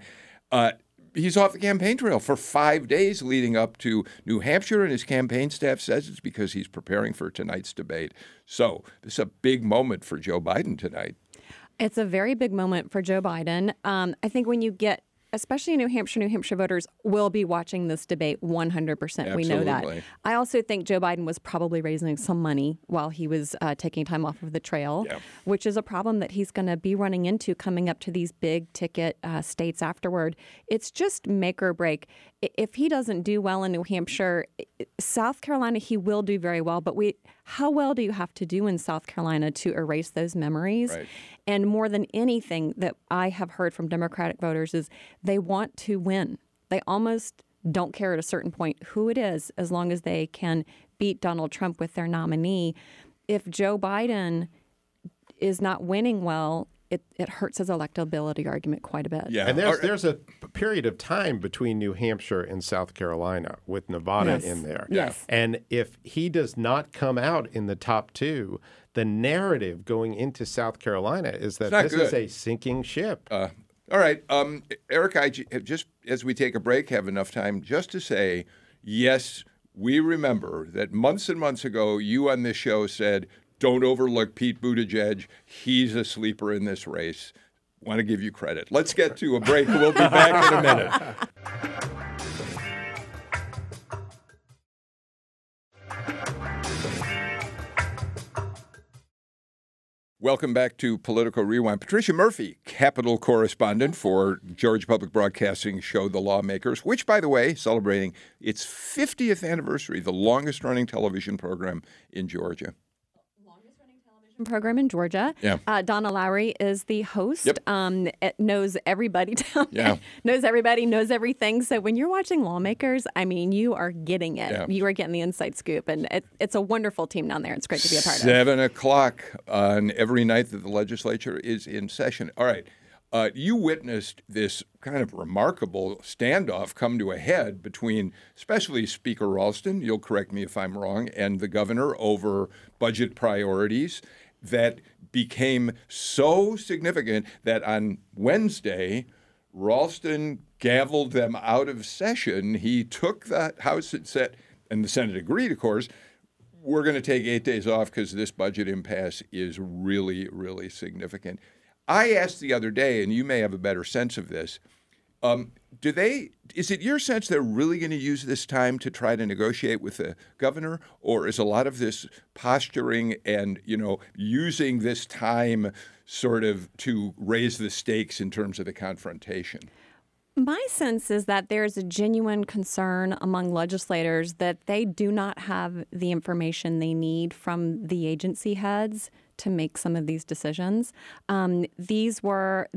He's off the campaign trail for five days leading up to New Hampshire, and his campaign staff says it's because he's preparing for tonight's debate. So, this is a big moment for Joe Biden tonight. It's a very big moment for Joe Biden. Um, I think when you get especially New Hampshire, New Hampshire voters will be watching this debate 100%. Absolutely. We know that. I also think Joe Biden was probably raising some money while he was uh, taking time off of the trail, yeah. which is a problem that he's going to be running into coming up to these big ticket uh, states afterward. It's just make or break. If he doesn't do well in New Hampshire, South Carolina, he will do very well, but we how well do you have to do in South Carolina to erase those memories? Right. And more than anything that I have heard from Democratic voters is they want to win. They almost don't care at a certain point who it is as long as they can beat Donald Trump with their nominee. If Joe Biden is not winning well, it, it hurts his electability argument quite a bit. Yeah, and there's there's a period of time between New Hampshire and South Carolina with Nevada yes. in there. Yes, and if he does not come out in the top two, the narrative going into South Carolina is that this good. is a sinking ship. Uh, All right, um, Eric, I just as we take a break, have enough time just to say, yes, we remember that months and months ago, you on this show said, "Don't overlook Pete Buttigieg. He's a sleeper in this race." Want to give you credit. Let's get to a break. We'll be back in a minute. Welcome back to Political Rewind. Patricia Murphy, Capitol correspondent for Georgia Public Broadcasting show The Lawmakers, which, by the way, celebrating its 50th anniversary, the longest running television program in Georgia program in Georgia. Yeah. Uh, Donna Lowry is the host. Yep. Um, it knows everybody down Yeah. there. knows everybody, knows everything. So when you're watching Lawmakers, I mean, you are getting it. Yeah. You are getting the inside scoop, and it, it's a wonderful team down there. It's great to be a part of. Seven o'clock on every night that the legislature is in session. All right. Uh, you witnessed this kind of remarkable standoff come to a head between, especially Speaker Ralston, you'll correct me if I'm wrong, and the governor over budget priorities that became so significant that on Wednesday, Ralston gavelled them out of session. He took the House and said, and the Senate agreed, of course, we're going to take eight days off because this budget impasse is really, really significant. I asked the other day, and you may have a better sense of this. Um, do they? Is it your sense they're really going to use this time to try to negotiate with the governor, or is a lot of this posturing and you know using this time sort of to raise the stakes in terms of the confrontation? My sense is that there's a genuine concern among legislators that they do not have the information they need from the agency heads to make some of these decisions. Um, these were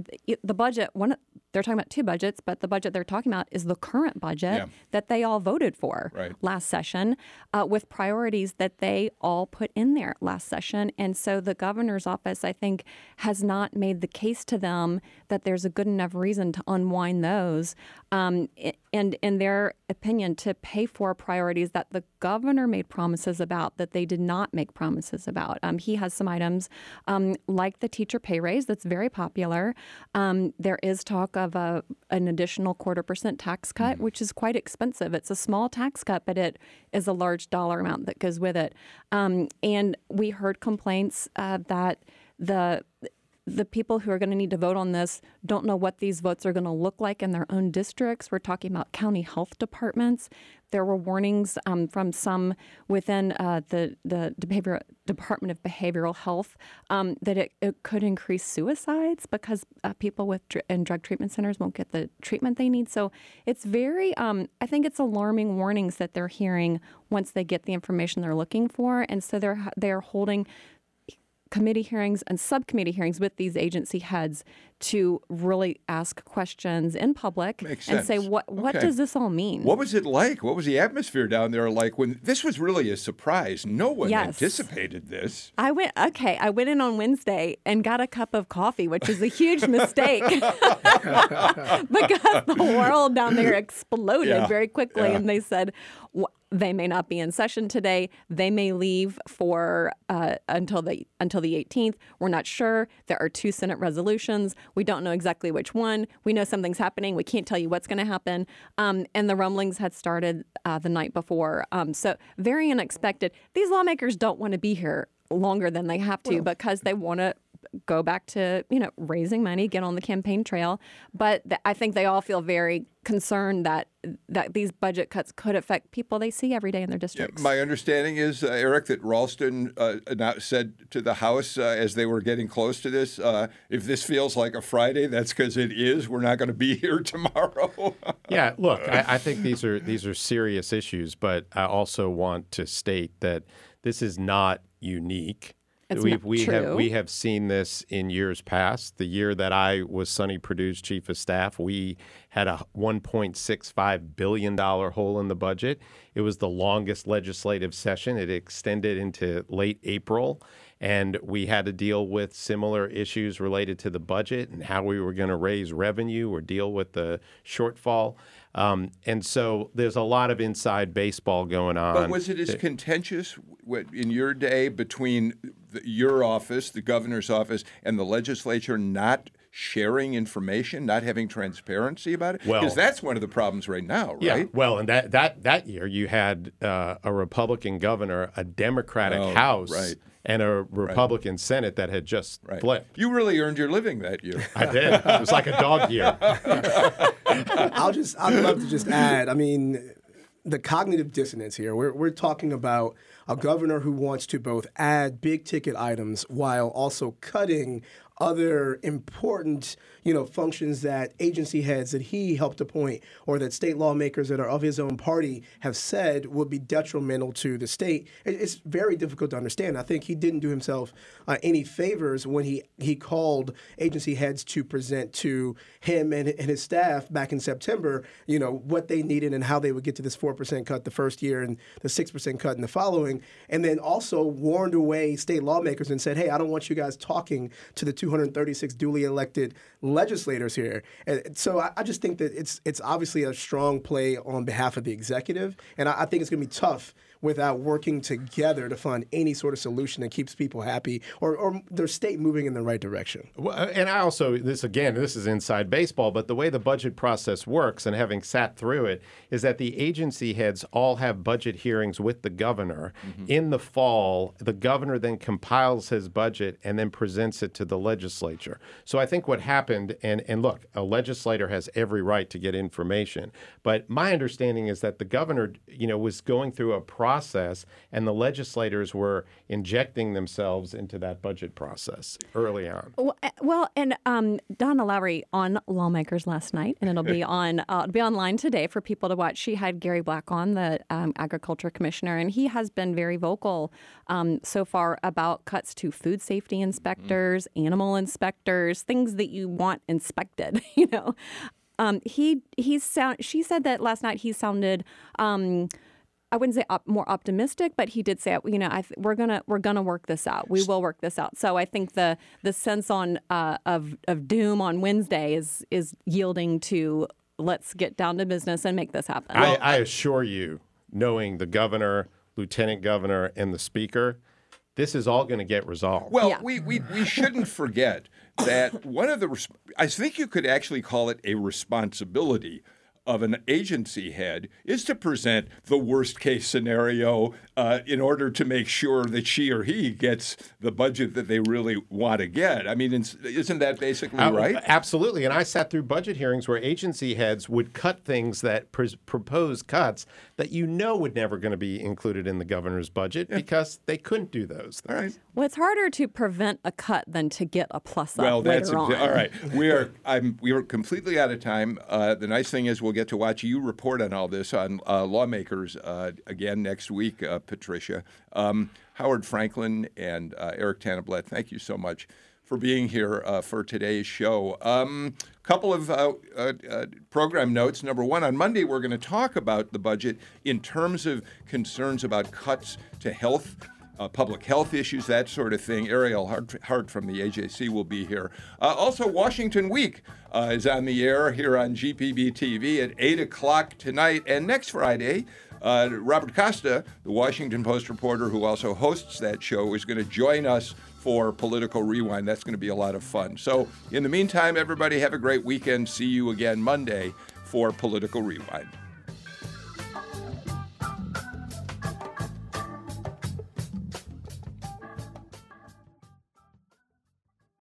the budget. One, they're talking about two budgets, but the budget they're talking about is the current budget Yeah. that they all voted for Right. last session, uh, with priorities that they all put in there last session. And so the governor's office, I think, has not made the case to them that there's a good enough reason to unwind those. Um, and in their opinion, to pay for priorities that the governor made promises about that they did not make promises about. Um, he has some items um, like the teacher pay raise that's very popular. Um, there is talk of a, an additional quarter percent tax cut, which is quite expensive. It's a small tax cut, but it is a large dollar amount that goes with it. Um, and we heard complaints uh, that the the people who are going to need to vote on this don't know what these votes are going to look like in their own districts. We're talking about county health departments. There were warnings um, from some within uh, the the behavior, Department of Behavioral Health um, that it, it could increase suicides because uh, people with dr- in drug treatment centers won't get the treatment they need. So it's very, um, I think it's alarming warnings that they're hearing once they get the information they're looking for, and so they're they're holding committee hearings and subcommittee hearings with these agency heads to really ask questions in public and say what what Okay. does this all mean? What was it like? What was the atmosphere down there like when this was really a surprise? No one Yes. anticipated this. I went okay. I went in on Wednesday and got a cup of coffee, which is a huge mistake because the world down there exploded Yeah, very quickly, yeah. and they said "Wh- they may not be in session today. They may leave for uh, until the until the 18th. We're not sure. There are two Senate resolutions. We don't know exactly which one. We know something's happening. We can't tell you what's going to happen. Um, and the rumblings had started uh, the night before, um, so very unexpected. These lawmakers don't want to be here longer than they have to because they want to go back to you know raising money, get on the campaign trail. But th- I think they all feel very concerned that that these budget cuts could affect people they see every day in their Yeah, districts. my understanding is, uh, Eric, that Ralston uh, said to the House uh, as they were getting close to this, uh, if this feels like a Friday, that's because it is. We're not going to be here tomorrow. Yeah, look, I, I think these are these are serious issues, but I also want to state that this is not unique. It's We've, we have we have seen this in years past. The year that I was Sonny Perdue's chief of staff, we had a 1.65 billion dollar hole in the budget. It was the longest legislative session. It extended into late April, and we had to deal with similar issues related to the budget and how we were going to raise revenue or deal with the shortfall. Um, and so there's a lot of inside baseball going on. But was it as contentious in your day between the, your office, the governor's office, and the legislature not sharing information, not having transparency about it? Because well, that's one of the problems right now, right? Yeah. Well, and that that that year you had uh, a Republican governor, a Democratic oh, House, right and a Republican right. Senate that had just right. flipped. You really earned your living that year. I did. It was like a dog year. I'll just, I'd love to just add. I mean, the cognitive dissonance here. We're we're talking about a governor who wants to both add big ticket items while also cutting other important, you know, functions that agency heads that he helped appoint or that state lawmakers that are of his own party have said would be detrimental to the state. It's very difficult to understand. I think he didn't do himself uh, any favors when he, he called agency heads to present to him and, and his staff back in September, you know, what they needed and how they would get to this 4% cut the first year and the 6% cut in the following. And then also warned away state lawmakers and said, hey, I don't want you guys talking to the two 236 duly elected legislators here. And so I, I, just think that it's it's obviously a strong play on behalf of the executive, and I, I think it's going to be tough without working together to find any sort of solution that keeps people happy or, or their state moving in the right direction. Well, uh, and I also, this again, this is inside baseball, but the way the budget process works, and having sat through it, is that the agency heads all have budget hearings with the governor. Mm-hmm. In the fall, the governor then compiles his budget and then presents it to the legislature. So I think what happened, and, and look, a legislator has every right to get information, but my understanding is that the governor, you know, was going through a process process, and the legislators were injecting themselves into that budget process early on. Well, eh, and um, Donna Lowry on Lawmakers last night, and it'll be on uh, it'll be online today for people to watch. She had Gary Black on, the um, Agriculture Commissioner, and he has been very vocal um, so far about cuts to food safety inspectors, mm. animal inspectors, things that you want inspected. You know, um, he he sound. She said that last night he sounded. Um, I wouldn't say op- more optimistic, but he did say, you know, th- we're gonna we're gonna work this out. We will work this out. So I think the the sense on uh, of of doom on Wednesday is is yielding to let's get down to business and make this happen. I, I assure you, knowing the governor, lieutenant governor, and the speaker, this is all going to get resolved. Well, yeah. we, we we shouldn't forget that one of the I think you could actually call it a responsibility of an agency head is to present the worst case scenario uh, in order to make sure that she or he gets the budget that they really want to get. I mean, isn't that basically uh, right? Absolutely. And I sat through budget hearings where agency heads would cut things that pr- propose cuts that you know would never going to be included in the governor's budget yeah. because they couldn't do those. Things. All right. Well, it's harder to prevent a cut than to get a plus up well, that's later exa- all right. We are I'm we are completely out of time. Uh, the nice thing is we'll get to watch you report on all this on uh, lawmakers uh, again next week, uh, Patricia. Um, Howard Franklin and uh, Eric Tanenblatt, thank you so much for being here uh, for today's show. A um, couple of uh, uh, uh, program notes. Number one, on Monday, we're going to talk about the budget in terms of concerns about cuts to health uh, public health issues, that sort of thing. Ariel Hart, from the AJC will be here. Uh, also, Washington Week is on the air here on GPB TV at 8 o'clock tonight. And next Friday, uh, Robert Costa, the Washington Post reporter who also hosts that show, is going to join us for Political Rewind. That's going to be a lot of fun. So, in the meantime, everybody have a great weekend. See you again Monday for Political Rewind.